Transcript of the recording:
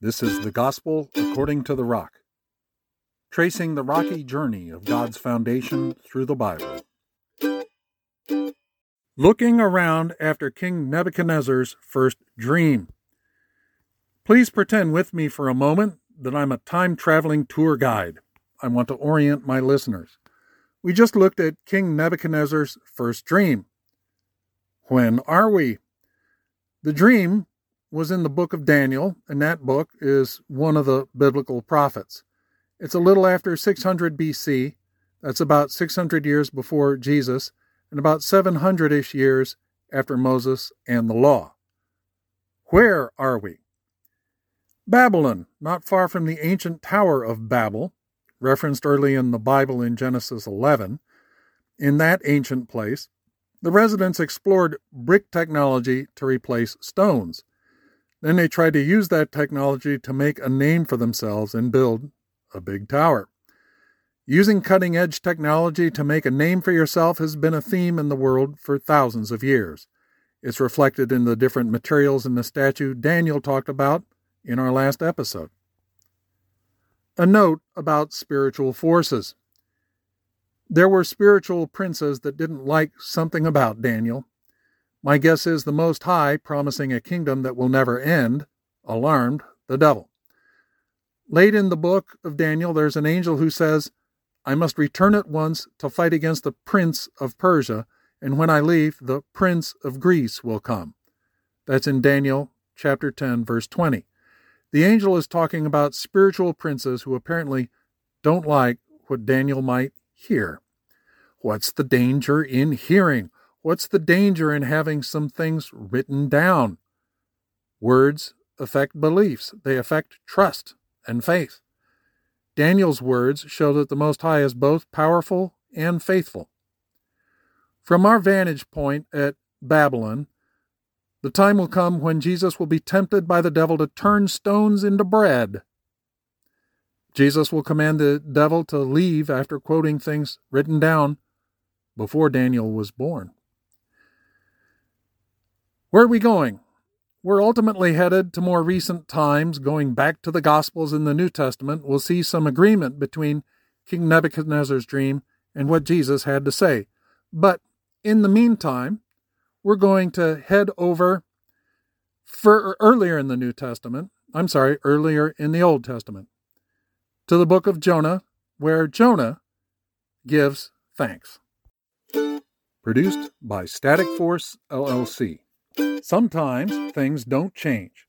This is the Gospel according to the Rock, tracing the rocky journey of God's foundation through the Bible. Looking around after King Nebuchadnezzar's first dream. Please pretend with me for a moment that I'm a time traveling tour guide. I want to orient my listeners. We just looked at King Nebuchadnezzar's first dream. When are we? The dream was in the book of Daniel, and that book is one of the biblical prophets. It's a little after 600 BC. That's about 600 years before Jesus, and about 700 ish years after Moses and the law. Where are we? Babylon, not far from the ancient Tower of Babel, referenced early in the Bible in Genesis 11. In that ancient place, the residents explored brick technology to replace stones. Then they tried to use that technology to make a name for themselves and build a big tower. Using cutting edge technology to make a name for yourself has been a theme in the world for thousands of years. It's reflected in the different materials in the statue Daniel talked about in our last episode. A note about spiritual forces. There were spiritual princes that didn't like something about Daniel. My guess is the Most High, promising a kingdom that will never end, alarmed the devil. Late in the book of Daniel, there's an angel who says, I must return at once to fight against the prince of Persia, and when I leave, the prince of Greece will come. That's in Daniel chapter 10, verse 20. The angel is talking about spiritual princes who apparently don't like what Daniel might hear. What's the danger in hearing? What's the danger in having some things written down? Words affect beliefs, they affect trust and faith. Daniel's words show that the Most High is both powerful and faithful. From our vantage point at Babylon, the time will come when Jesus will be tempted by the devil to turn stones into bread. Jesus will command the devil to leave after quoting things written down before Daniel was born. Where are we going? We're ultimately headed to more recent times, going back to the Gospels in the New Testament. We'll see some agreement between King Nebuchadnezzar's dream and what Jesus had to say. But in the meantime, we're going to head over for earlier in the New Testament. I'm sorry, earlier in the Old Testament to the book of Jonah, where Jonah gives thanks. Produced by Static Force LLC. Sometimes things don't change.